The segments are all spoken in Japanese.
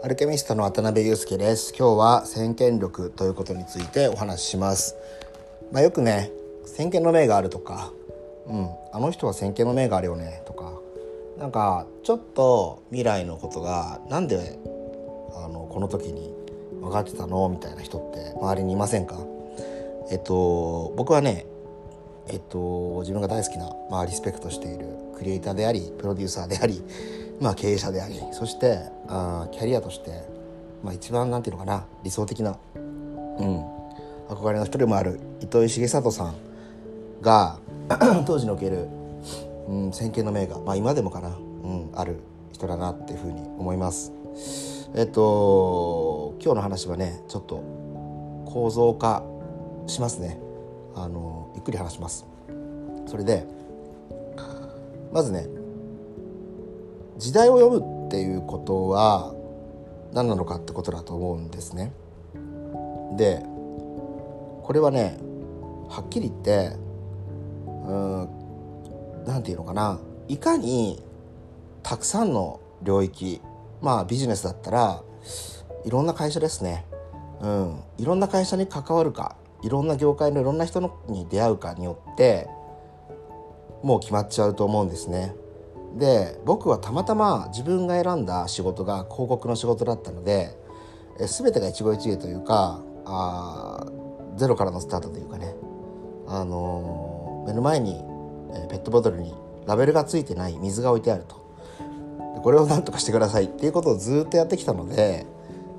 アルケミストの渡辺裕介です。今日は先見力ということについてお話しします。まあ、よくね先見の明があるとかうんあの人は先見の明があるよねとかなんかちょっと未来のことがなんであのこの時に分かってたの？みたいな人って周りにいませんか？えっと僕はねえっと自分が大好きな、まあ、リスペクトしているクリエイターでありプロデューサーでありまあ、経営者でありそしてあキャリアとして、まあ、一番なんていうのかな理想的な、うん、憧れの一人もある糸井重里さんが 当時における、うん、先見の明が、まあ、今でもかな、うん、ある人だなっていうふうに思います。えっと今日の話はねちょっと構造化しますねあのゆっくり話します。それでまずね時代を読むっていうことは何なのかってことだと思うんですね。でこれはねはっきり言ってうん何て言うのかないかにたくさんの領域まあビジネスだったらいろんな会社ですね、うん、いろんな会社に関わるかいろんな業界のいろんな人に出会うかによってもう決まっちゃうと思うんですね。で僕はたまたま自分が選んだ仕事が広告の仕事だったのでえ全てが一期一会というかあゼロからのスタートというかね、あのー、目の前に、えペットボトルにラベルがついてない水が置いてあるとでこれを何とかしてくださいっていうことをずっとやってきたので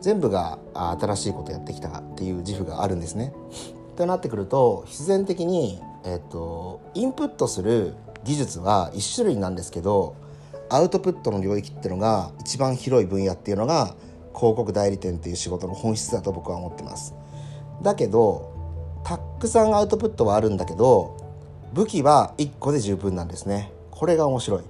全部が新しいことやってきたっていう自負があるんですね。となってくると必然的に、えっと、インプットする技術は1種類なんですけどアウトプットの領域っていうのが一番広い分野っていうのが広告代理店っていう仕事の本質だと僕は思ってます。だけどたくさんアウトプットはあるんだけど武器は1個で十分なんですね。これが面白い。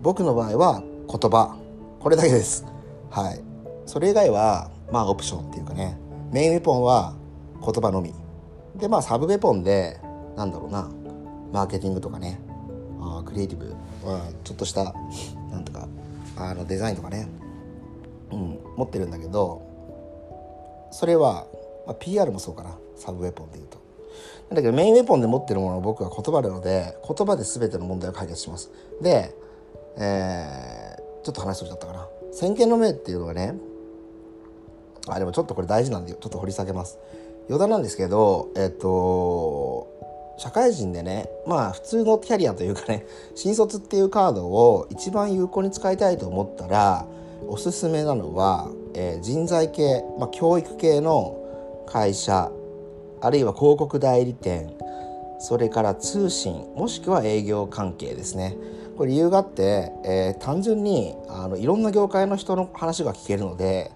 僕の場合は言葉。これだけです。はい。それ以外はまあオプションっていうかね。メインウェポンは言葉のみ。でまあサブウェポンでなんだろうな。マーケティングとかね。あクリエイティブ、まあ、ちょっとしたなんとかあのデザインとかね、うん、持ってるんだけどそれは、まあ、PR もそうかなサブウェポンでいうと。だけどメインウェポンで持ってるものは僕は言葉なので言葉で全ての問題を解決します。で、えー、ちょっと話しとっちゃったかな。先見の明っていうのはねあでもちょっとこれ大事なんでちょっと掘り下げます。余談なんですけどえっ、と社会人でねまあ普通のキャリアというかね 新卒っていうカードを一番有効に使いたいと思ったらおすすめなのは、えー、人材系、まあ、教育系の会社あるいは広告代理店それから通信もしくは営業関係ですね。これ理由があって、えー、単純にあのいろんな業界の人の話が聞けるので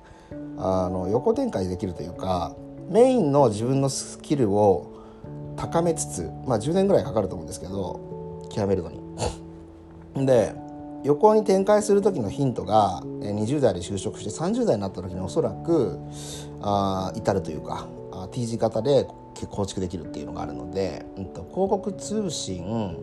あの横展開できるというかメインの自分のスキルを高めつつまあ10年ぐらいかかると思うんですけど極めるのに。で横に展開する時のヒントが20代で就職して30代になった時におそらくあ至るというか T 字型で構築できるっていうのがあるので、うん、と広告通信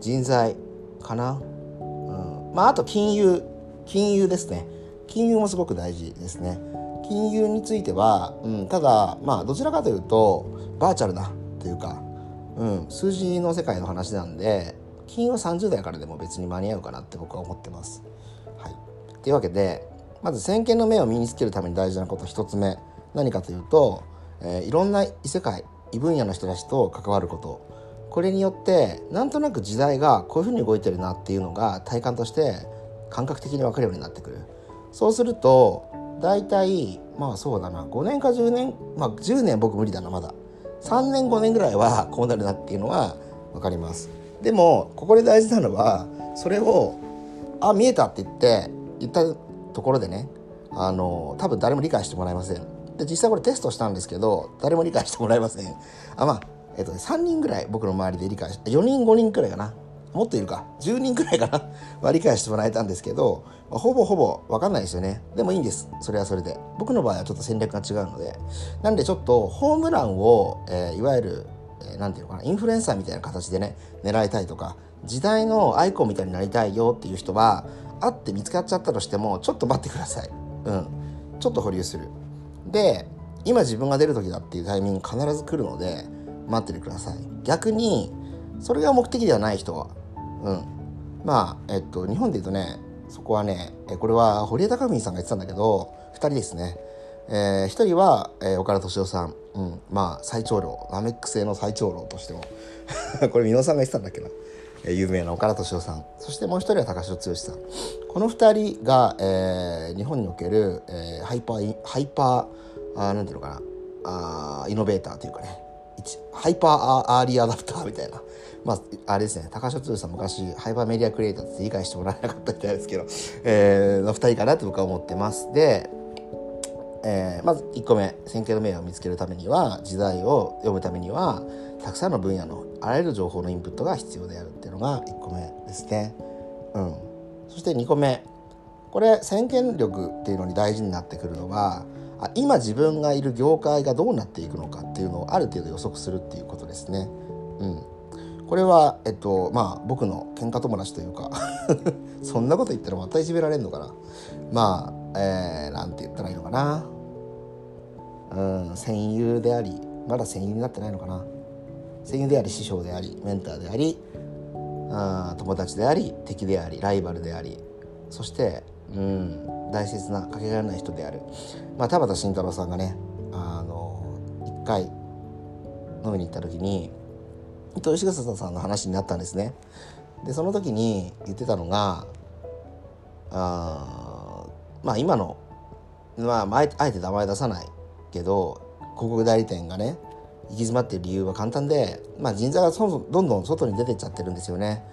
人材かな、うん。まあ、あと金融金融ですね。金融もすごく大事ですね。金融については、うん、ただまあどちらかというとバーチャルなというか、うん、数字の世界の話なんで金は30代からでも別に間に合うかなって僕は思ってます。はい、というわけでまず先見の目を身につけるために大事なこと1つ目。何かというと、えー、いろんな異世界異分野の人たちと関わること。これによってなんとなく時代がこういうふうに動いてるなっていうのが体感として感覚的に分かるようになってくる。そうすると大体まあそうだな5年か10年まあ10年僕無理だなまだ。3年5年ぐらいはこうなるなっていうのは分かります。でもここで大事なのはそれを「あ見えた」って言って言ったところでねあの多分誰も理解してもらえません。で実際これテストしたんですけど誰も理解してもらえません。あまあえっとね3人ぐらい僕の周りで理解して4人5人くらいかな。もっといるか10人くらいかな。は理解してもらえたんですけど、まあ、ほぼほぼ分かんないですよね。でもいいんです。それはそれで。僕の場合はちょっと戦略が違うので。なんでちょっとホームランを、えー、いわゆる何、えー、て言うのかなインフルエンサーみたいな形でね狙いたいとか時代のアイコンみたいになりたいよっていう人は会って見つかっちゃったとしてもちょっと待ってください。うん。ちょっと保留する。で今自分が出る時だっていうタイミング必ず来るので待っててください。逆にそれが目的ではない人はうん。まあえっと日本で言うとねそこはねこれは堀江貴文さんが言ってたんだけど2人ですね。えー、1人は、えー、岡田斗司夫さん、うん、まあ最長老。ラメック製の最長老としても。これ箕野さんが言ってたんだっけな、えー、有名な岡田斗司夫さん。そしてもう1人は高城剛さん。この2人が、えー、日本における、えー、ハイパーハイパーあなんていうのかな。あイノベーターというかね。ハイパーアーリーアダプターみたいな。まあ、あれですね、高城剛さん昔、ハイパーメディアクリエイターって理解してもらえなかったみたいですけど、えー、の2人かなと僕は思ってます。で、えー、まず1個目線形の名を見つけるためには時代を読むためにはたくさんの分野のあらゆる情報のインプットが必要であるっていうのが1個目ですね。うん、そして2個目これ先見力っていうのに大事になってくるのはあ今自分がいる業界がどうなっていくのかっていうのをある程度予測するっていうことですね。うん、これは、えっと、まあ僕の喧嘩友達というか そんなこと言ったらまたいじめられるのかな。まあ、えー、なんて言ったらいいのかな。うん戦友でありまだ戦友になってないのかな。戦友であり師匠でありメンターでありあ友達であり敵でありライバルでありそしてうん大切なかけがえのない人である、まあ、田畑慎太郎さんがねあの一回飲みに行った時に伊藤重里さんの話になったんですね。でその時に言ってたのがあまあ今の、まあ、あえて名前出さないけど広告代理店がね行き詰まっている理由は簡単で、まあ、人材がそどんどん外に出てっちゃってるんですよね。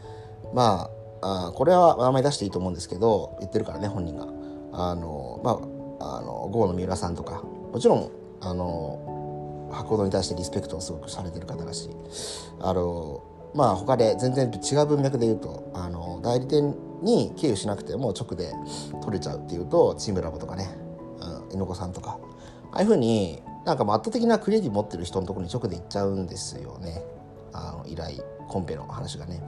まああこれは名前出していいと思うんですけど言ってるからね本人が。あのまああの郷の三浦さんとかもちろんあの博報に対してリスペクトをすごくされてる方だしあのまあ他で全然違う文脈で言うとあの代理店に経由しなくても直で取れちゃうっていうとチームラボとかね、うん、猪子さんとかああいうふうになんか圧倒的なクリエイティブ持ってる人のところに直で行っちゃうんですよねあの依頼コンペの話がね。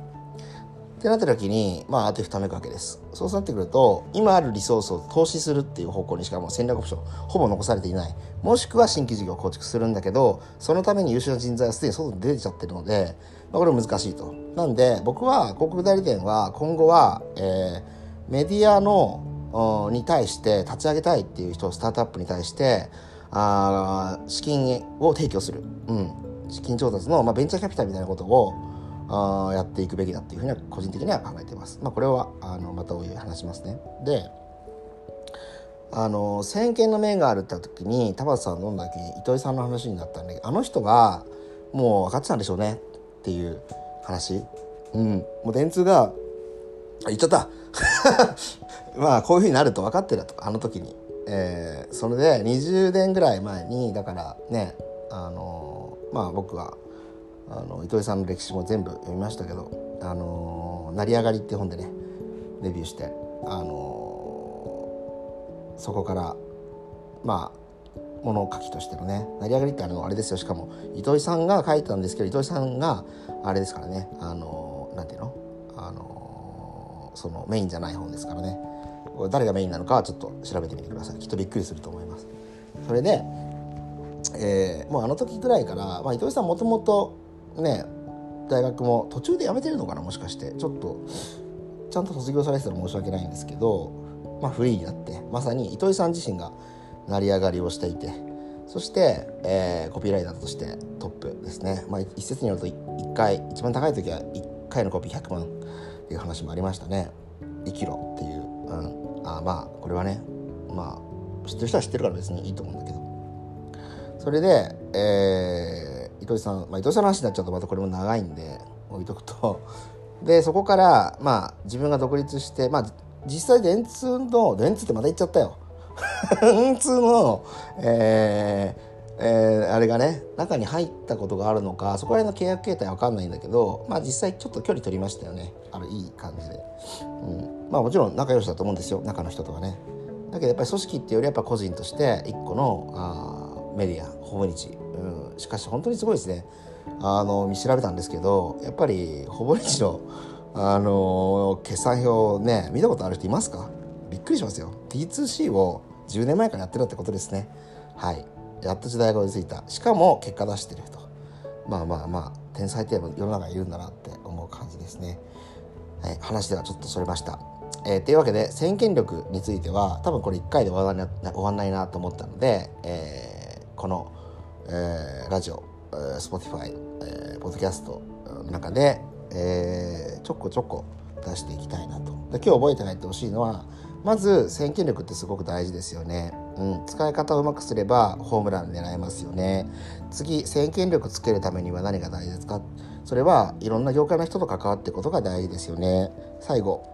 ってなった時にまああとふためくわけです。そうなってくると今あるリソースを投資するっていう方向にしかもう戦略オプションほぼ残されていない。もしくは新規事業を構築するんだけどそのために優秀な人材はすでに外に出てちゃってるので、まあ、これ難しいと。なんで僕は広告代理店は今後は、えー、メディアのに対して立ち上げたいっていう人スタートアップに対してあ資金を提供する、うん、資金調達の、まあ、ベンチャーキャピタルみたいなことをあやっていくべきだっていうふうには個人的には考えています。まあ、これはあのまたおいおい話しますね。であの先見の面があるって時に田畑さん飲んだ時に糸井さんの話になったんであの人はもう分かってたんでしょうねっていう話。うん、もう電通が言っちゃった まあこういうふうになると分かってたとあの時に。えー、それで20年ぐらい前にだからねあのまあ僕はあの糸井さんの歴史も全部読みましたけど「あの成り上がり」って本でねデビューして、あのそこからまあ物書きとしてのね成り上がりってあのあれですよ。しかも糸井さんが書いたんですけど糸井さんがあれですからねあのなんていうの？あのそのメインじゃない本ですからね。誰がメインなのかはちょっと調べてみてください。きっとびっくりすると思います。それで、えー、もうあの時ぐらいから、まあ、糸井さんもともとね大学も途中で辞めてるのかなもしかして。ちょっとちゃんと卒業されてたら申し訳ないんですけど、まあ、フリーになってまさに糸井さん自身が成り上がりをしていてそして、えー、コピーライターとしてトップですね、まあ、一説によると1回一番高い時は1回のコピー100万っていう話もありましたね。生きろっていう、うん、あまあこれはねまあ知ってる人は知ってるから別にいいと思うんだけど。それで、えー糸井さん、まあ、糸井さんの話になっちゃうとまたこれも長いんで置いとくと。でそこからまあ自分が独立してまあ実際電通の電通ってまた言っちゃったよ。電通のえーえー、あれがね中に入ったことがあるのかそこら辺の契約形態は分かんないんだけどまあ実際ちょっと距離取りましたよね。あのいい感じで、うん、まあもちろん仲良しだと思うんですよ。中の人とはね。だけどやっぱり組織っていうよりやっぱ個人として一個のあメディアほぼ日うん、しかし本当にすごいですね。あの見調べたんですけどやっぱりほぼ日のあの決算表ね見たことある人いますか？びっくりしますよ。T2C を10年前からやってるってことですね。はい。やっと時代が追いついた。しかも結果出してるとまあまあまあ天才って世の中いるんだなって思う感じですね、はい、話ではちょっとそれました。えー、というわけで先見力については多分これ1回で終わら終わんないなと思ったので、えー、この、えー、ラジオ、えー、Spotify、えー、ポッドキャストの中で、えー、ちょこちょこ出していきたいなと。で今日覚えて帰ってほしいのはまず先見力ってすごく大事ですよね、うん、使い方をうまくすればホームラン狙えますよね。次先見力つけるためには何が大事ですか？それはいろんな業界の人と関わっていくことが大事ですよね。最後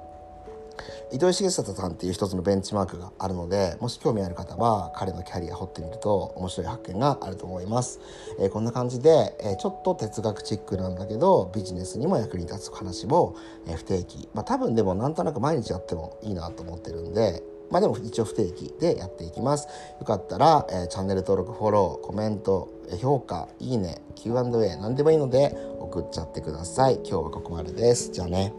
糸井重里さんっていう一つのベンチマークがあるのでもし興味ある方は彼のキャリア掘ってみると面白い発見があると思います、えー、こんな感じで、えー、ちょっと哲学チックなんだけどビジネスにも役に立つ話を、えー、不定期まあ多分でもなんとなく毎日やってもいいなと思ってるんでまあでも一応不定期でやっていきます。よかったら、えー、チャンネル登録、フォロー、コメント、評価、いいね、Q&A 何でもいいので送っちゃってください。今日はここまでです。じゃあね。